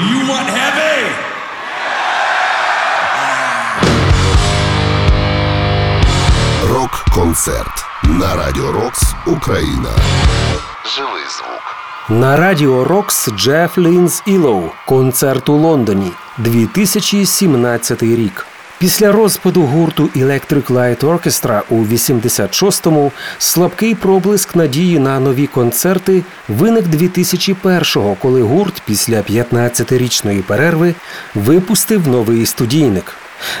Do you want heavy? Рок-концерт на Радіо Рокс Україна. Живий звук. На радіо Рокс Джеф Лінз Ілоу. Концерт у Лондоні. 2017 рік. Після розпаду гурту Electric Light Orchestra у 86-му слабкий проблиск надії на нові концерти виник 2001-го, коли гурт після 15-річної перерви випустив новий студійник.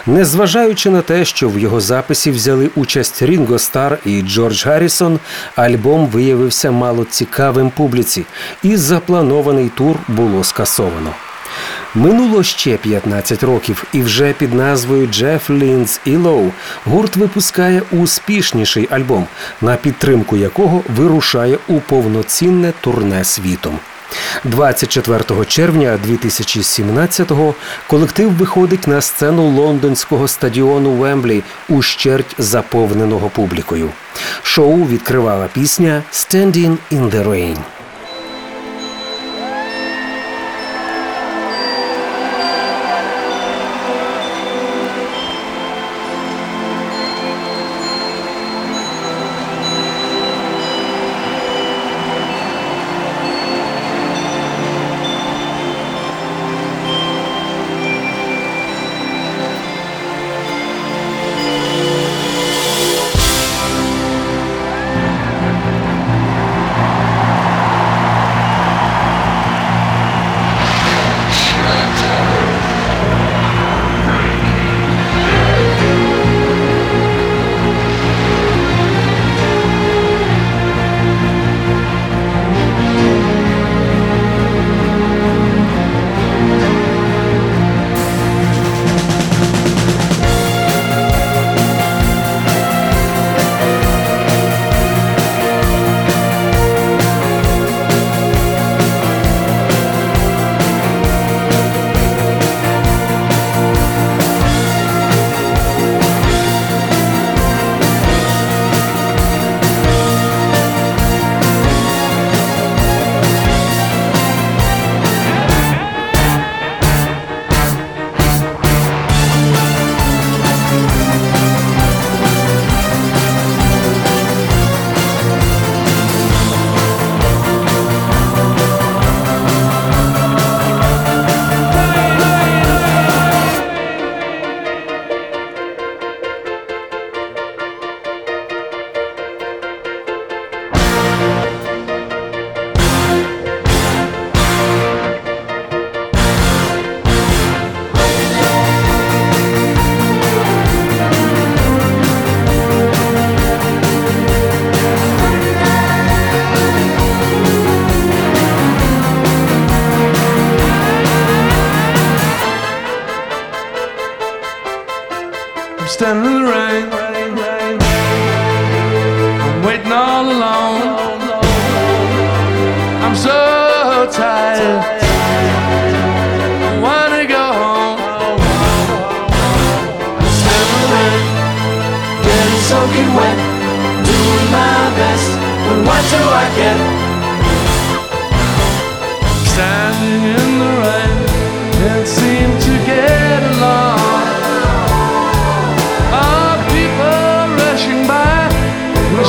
Незважаючи на те, що в його записі взяли участь Рінго Стар і Джордж Гаррісон, альбом виявився мало цікавим публіці, і запланований тур було скасовано. Минуло ще 15 років, і вже під назвою Джеф Лінз і Лоу гурт випускає успішніший альбом, на підтримку якого вирушає у повноцінне турне світом. 24 червня 2017-го колектив виходить на сцену лондонського стадіону Вемблі ущерть заповненого публікою. Шоу відкривала пісня «Standing in the Rain». Standing in the rain. I'm waiting all alone. I'm so tired. I wanna go home. Standing in getting soaking wet, doing my best. But what do I get?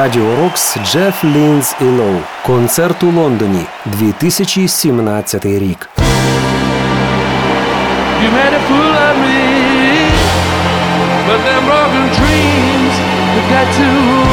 радіо Рокс Джеф Лінз і Лоу. Концерт у Лондоні 2017 рік. You made a fool of me, but them broken dreams got to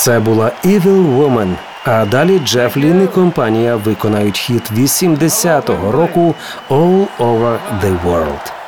Це була Evil Woman. А далі Джеф Лін і компанія виконають хіт 80-го року «All Over the World».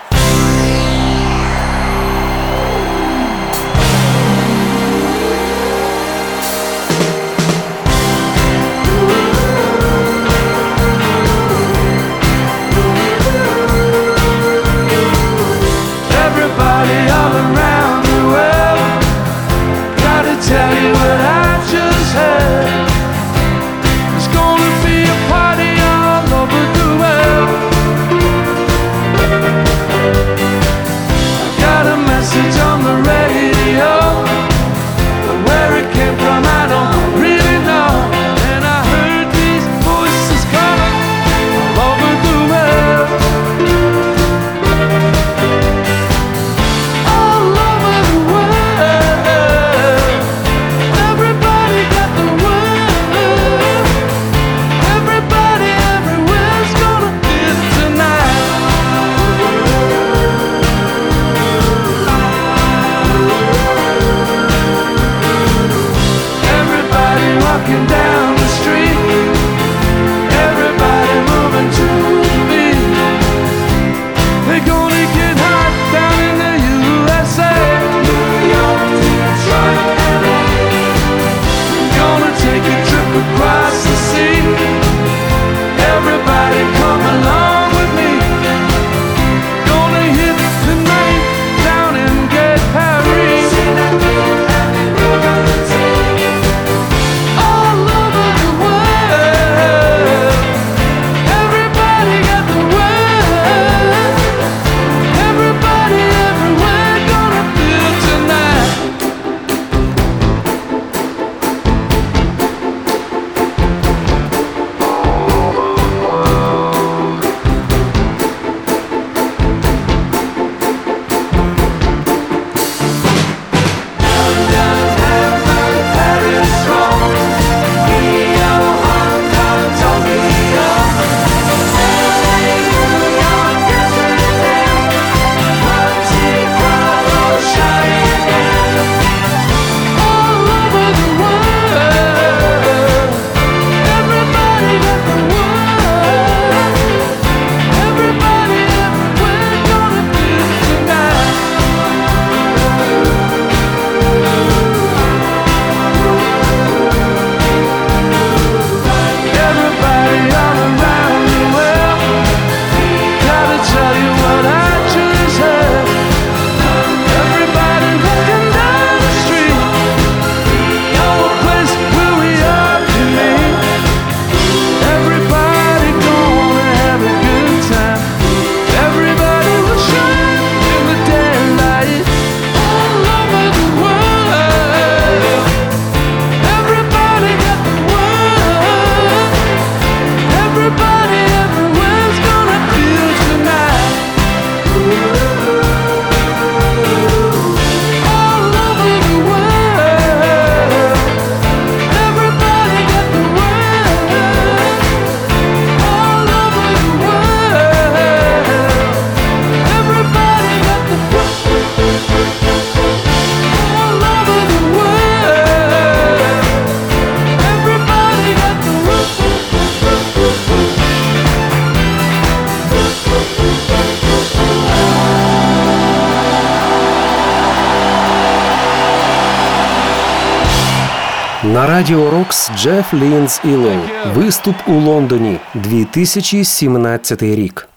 На радіо Рокс Джеф Лінз Ілоу. Виступ у Лондоні 2017 рік.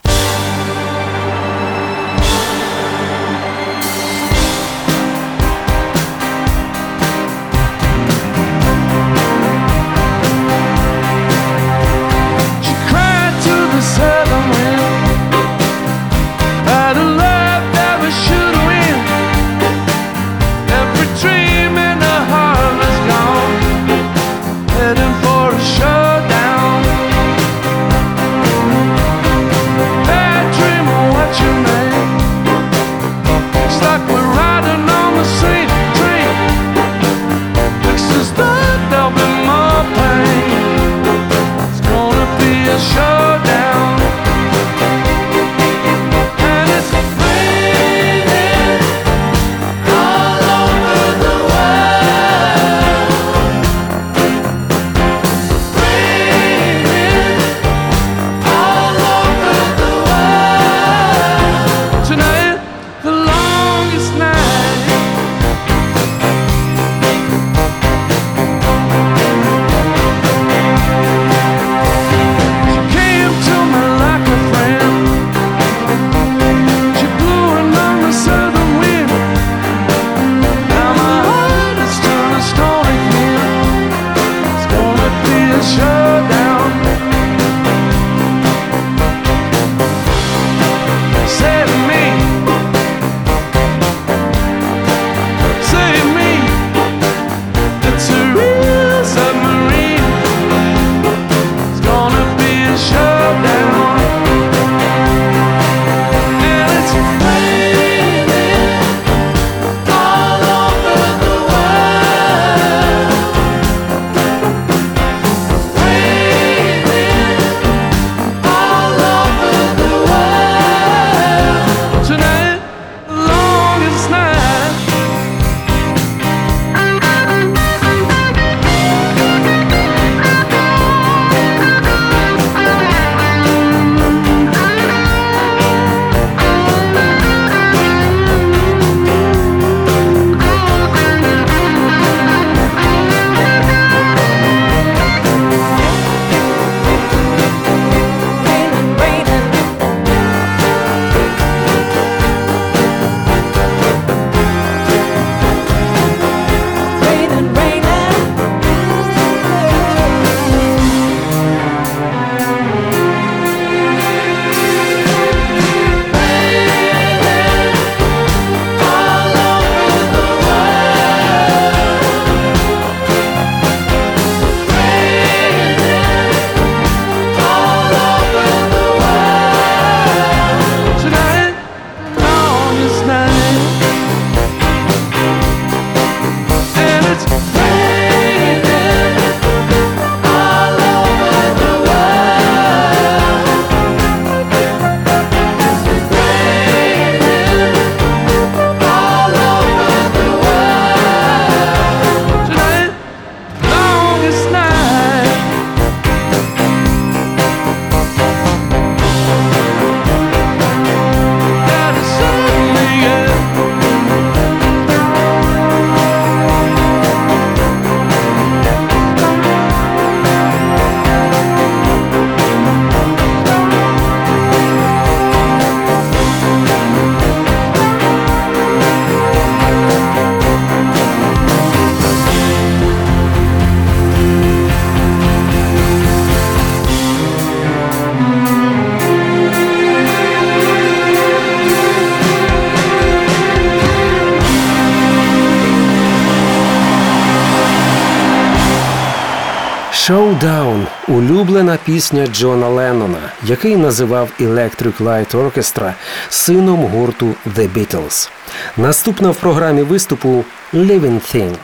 Showdown – улюблена пісня Джона Леннона, який називав Electric Light Orchestra сином гурту The Beatles. Наступна в програмі виступу Living Thing.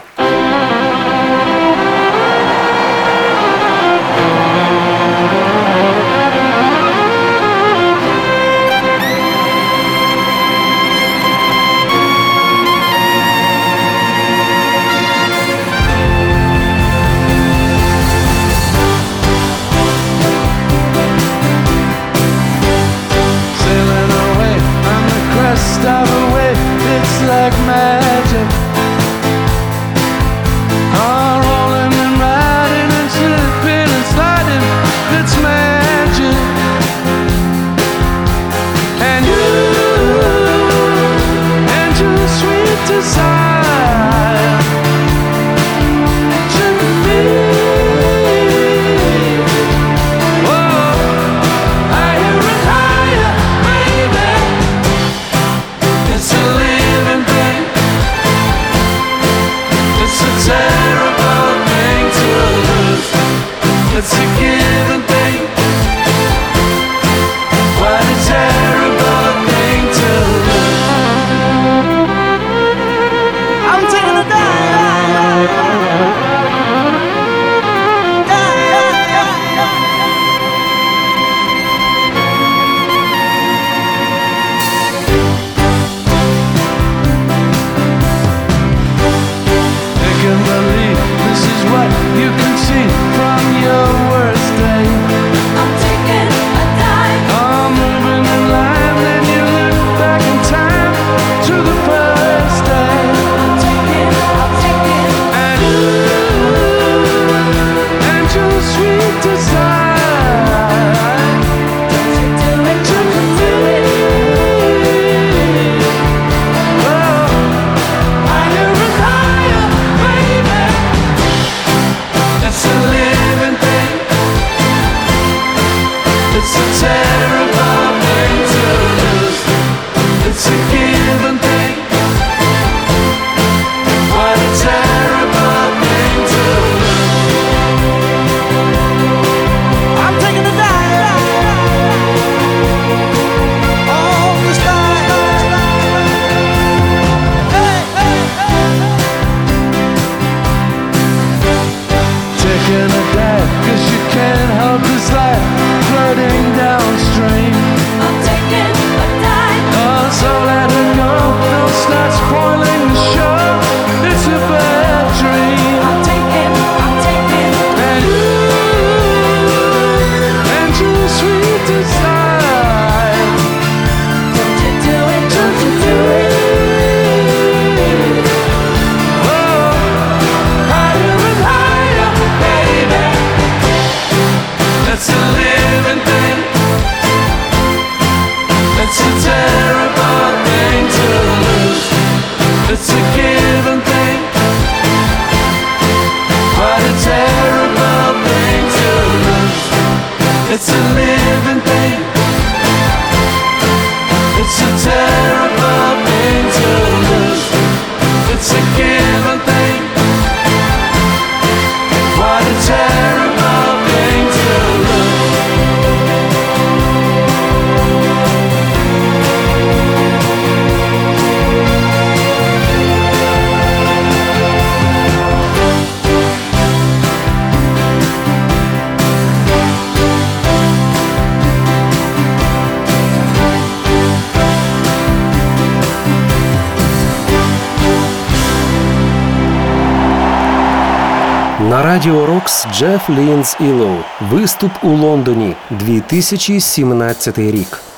Радіо Рокс Джеф Лінз Ілоу. Виступ у Лондоні 2017 рік.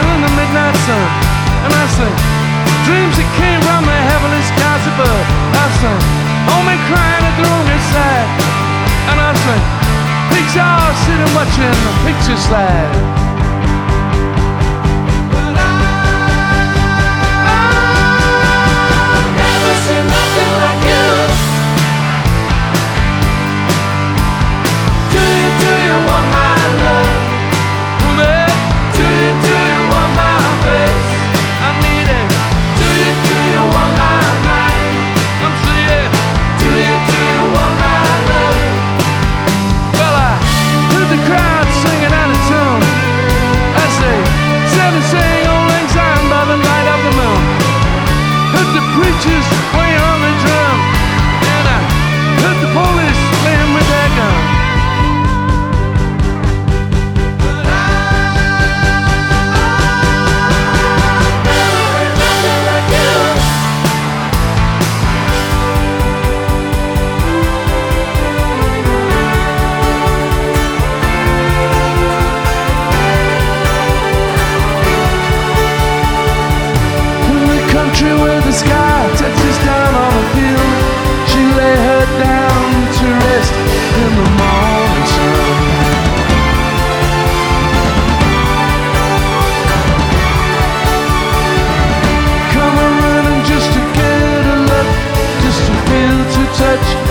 the midnight sun. And I sing dreams that came from the heavenly skies above. I sing only crying at the lonely side. And I sing are sitting watching the picture slide. Do you, do you want church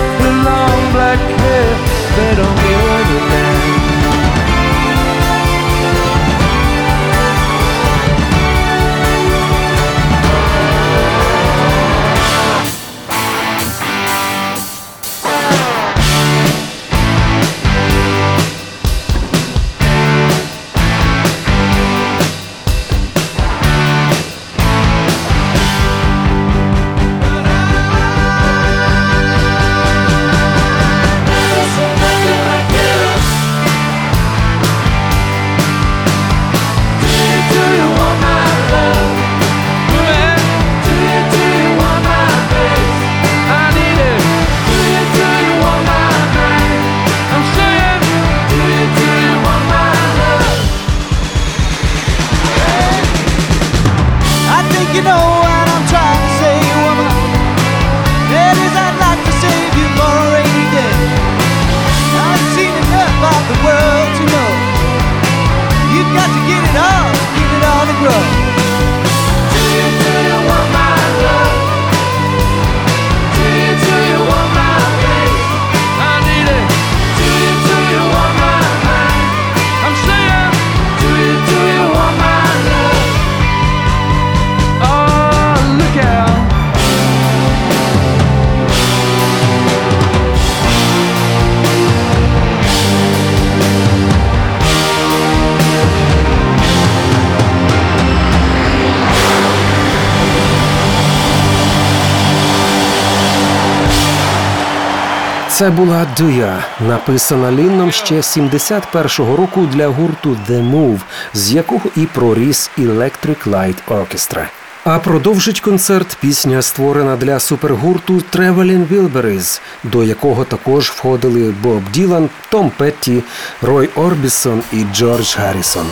Це була Дуя, написана Лінном ще 71-го року для гурту The Move, з якого і проріс Electric Light Orchestra. А продовжить концерт пісня, створена для супергурту Traveling Wilburys, до якого також входили Боб Ділан, Том Петті, Рой Орбісон і Джордж Гаррісон.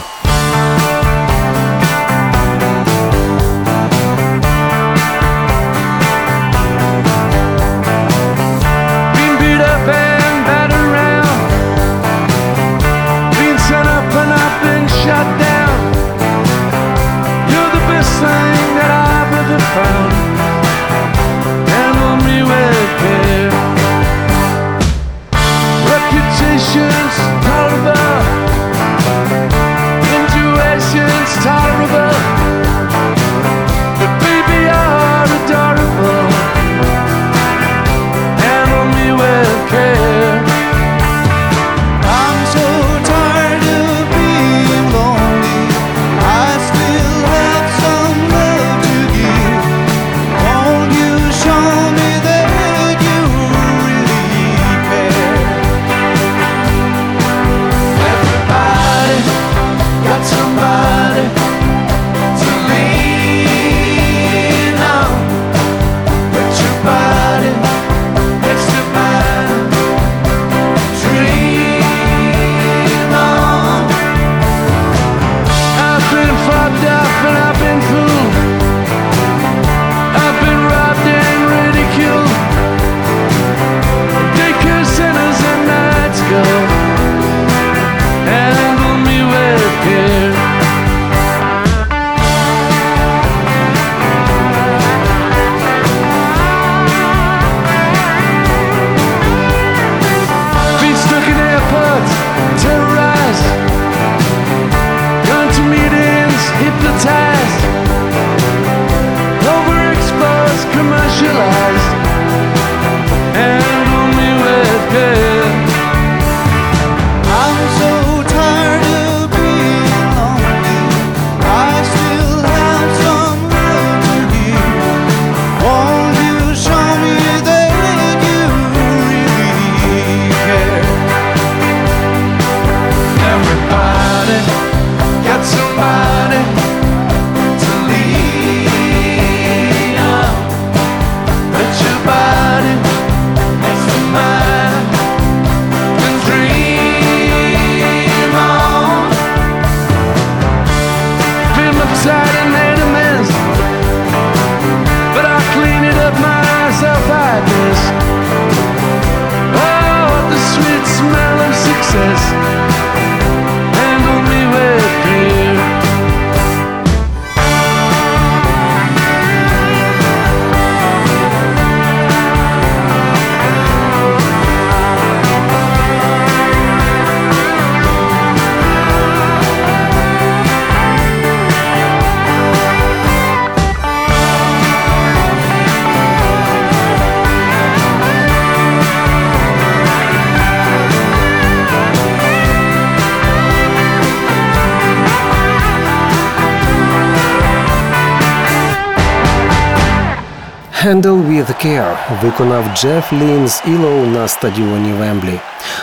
«Handle with Care» виконав Джеф Лін з Ілоу на стадіоні Вемблі.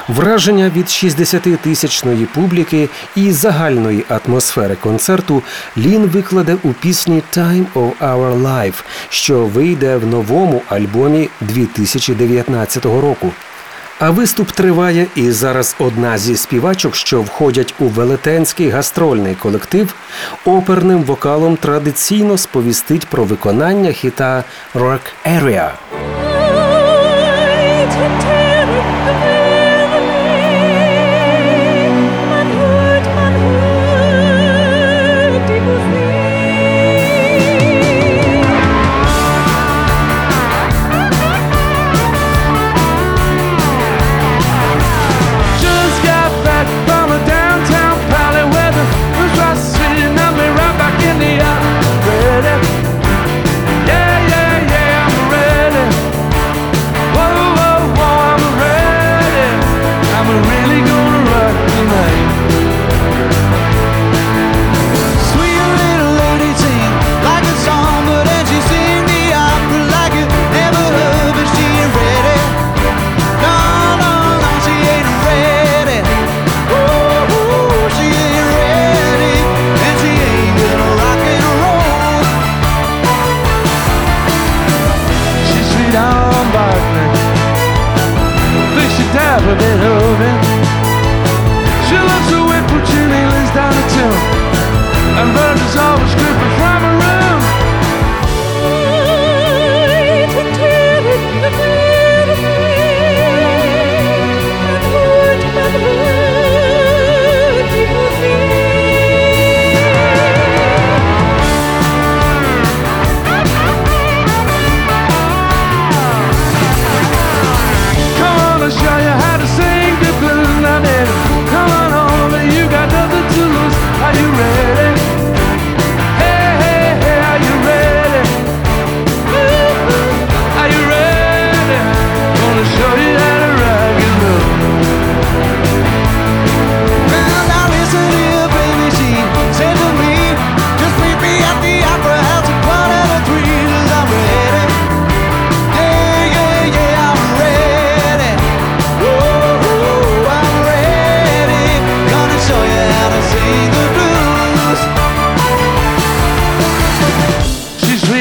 Враження від 60-тисячної публіки і загальної атмосфери концерту Лін викладе у пісні «Time of Our Life», що вийде в новому альбомі 2019 року. А виступ триває, і зараз одна зі співачок, що входять у велетенський гастрольний колектив, оперним вокалом традиційно сповістить про виконання хіта «Rock Area».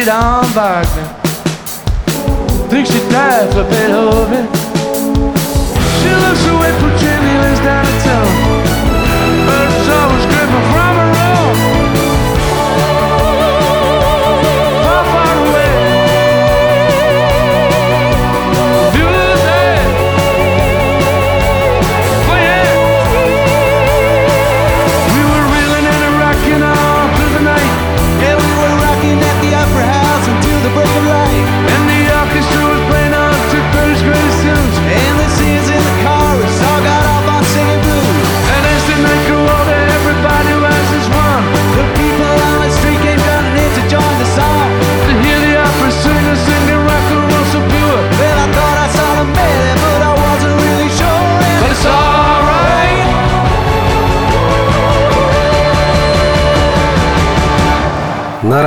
На радіо Рокс Джеф Лінз Ілоу. Концерт у Лондоні 2017 рік. Got love,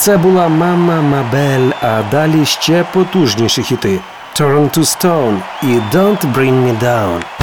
Це була Мама Мабель, а далі ще потужніші хіти Turn to Stone і Don't Bring Me Down.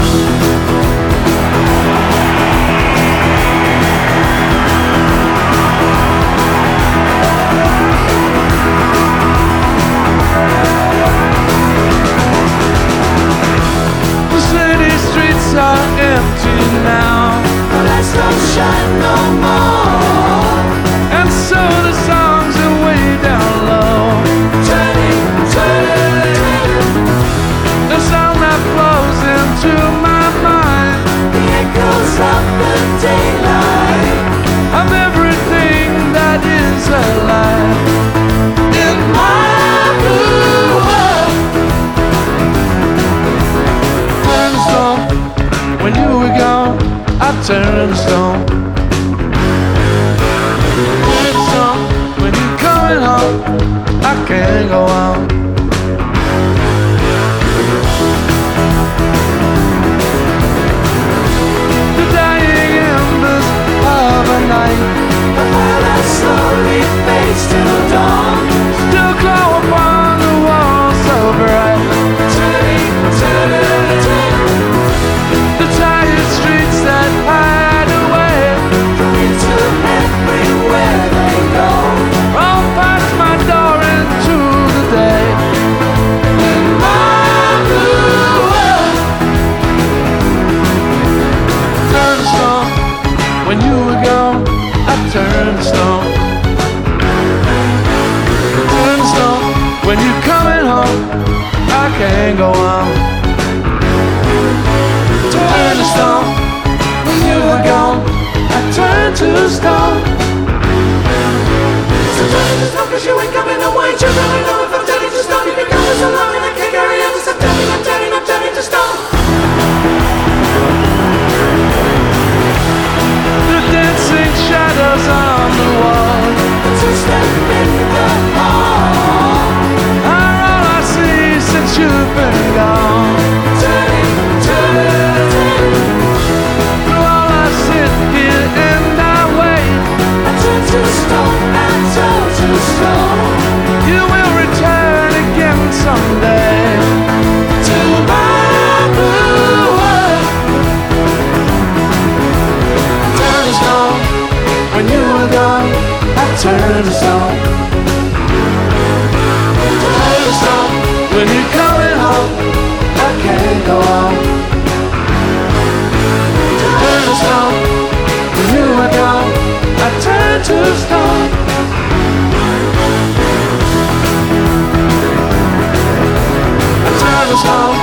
turn to.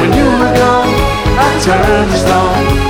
When you were gone, I turned to stone.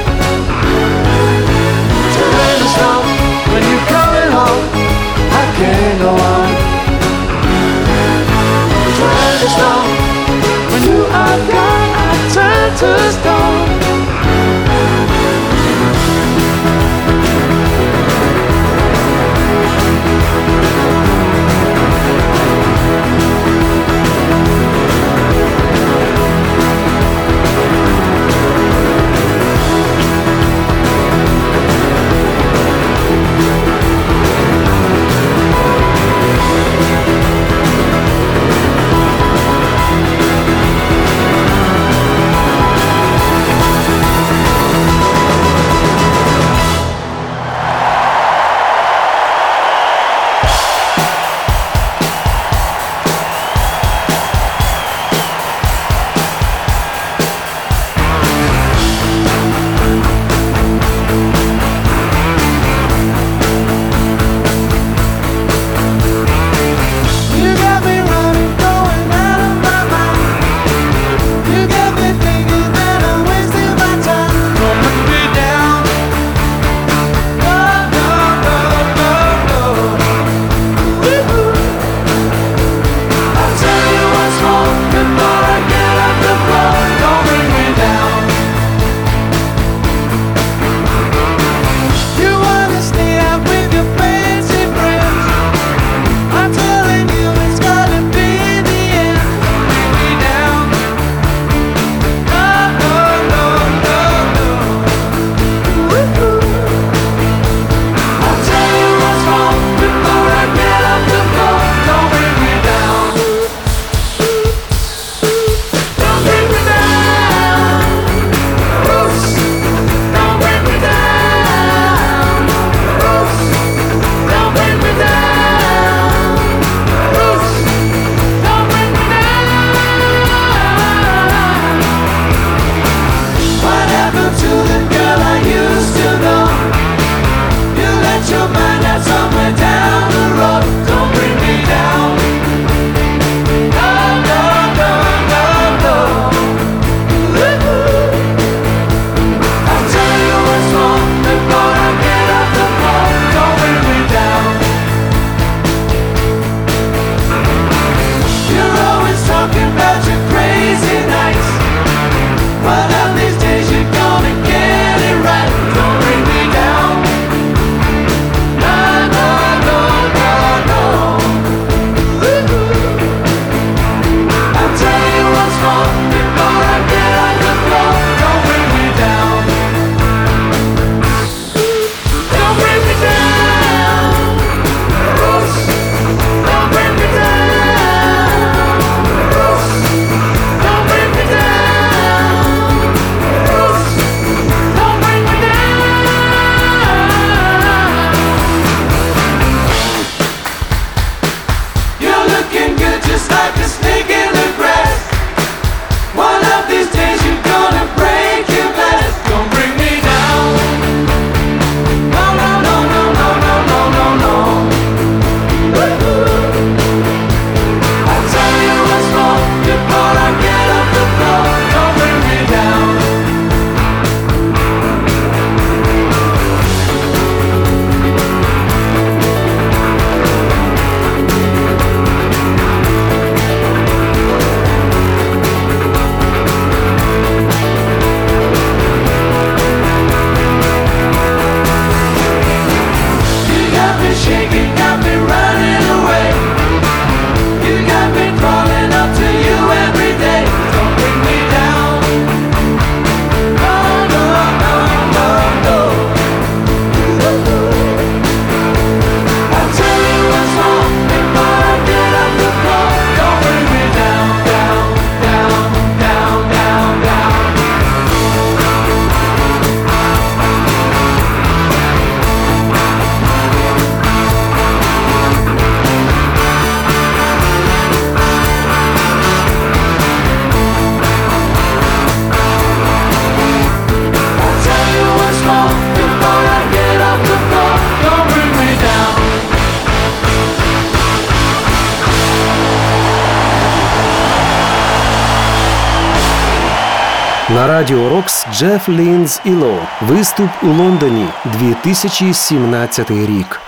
На радіо Рокс Джеф Лінз Іло. Виступ у Лондоні 2017 рік.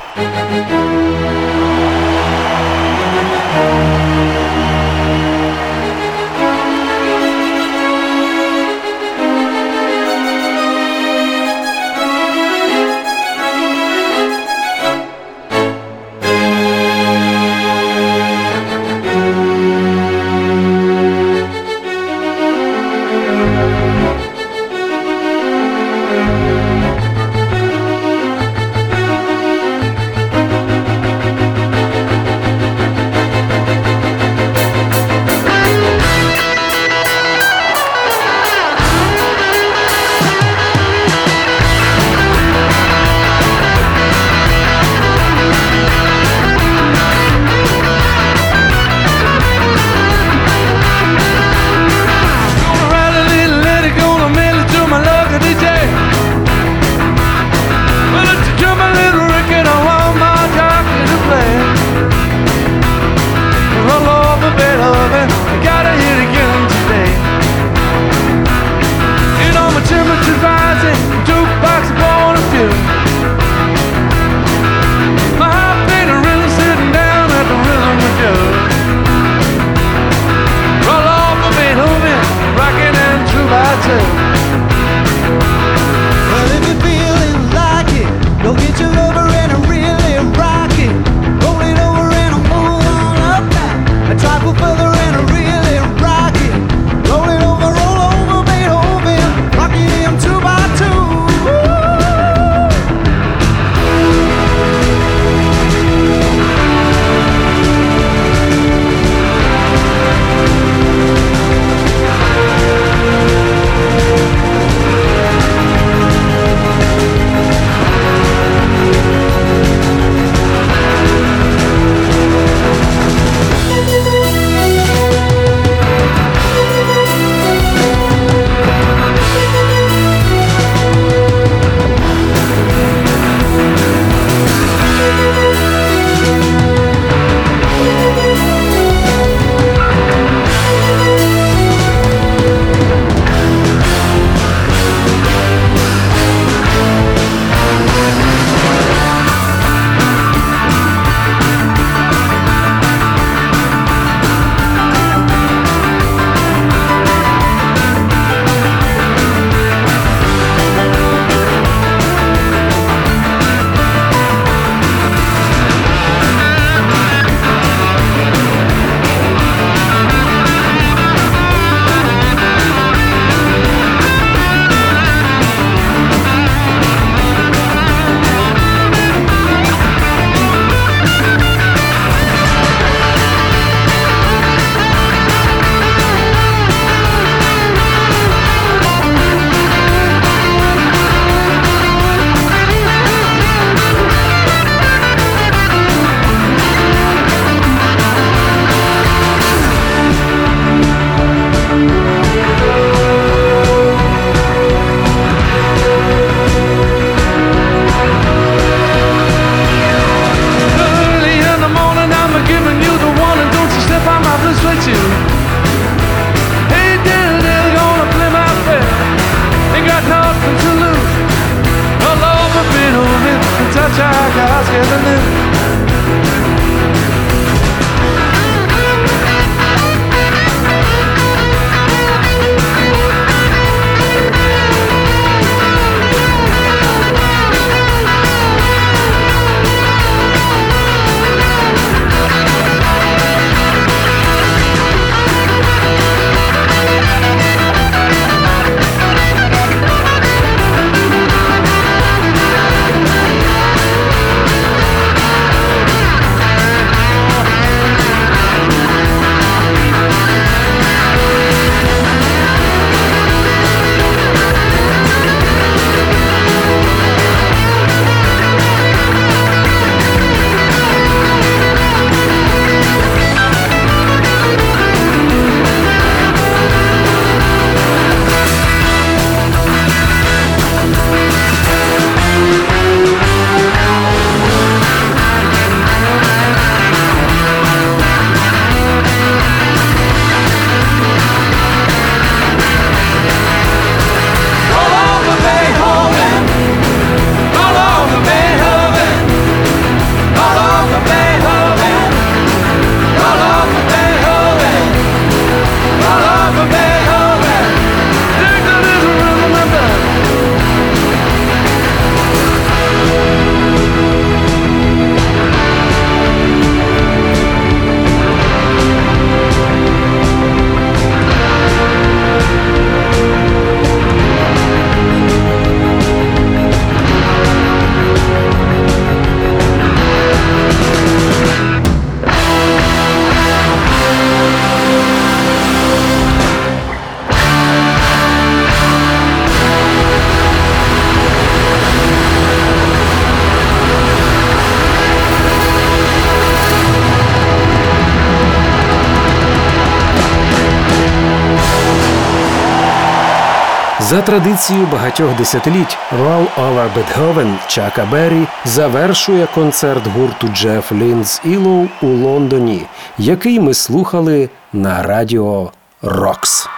За традицією багатьох десятиліть Roll Over Beethoven Чака Беррі завершує концерт гурту Джеф Лінз Ілоу у Лондоні, який ми слухали на радіо Рокс.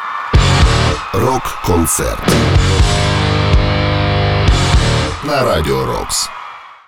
Рок-концерт на радіо Рокс.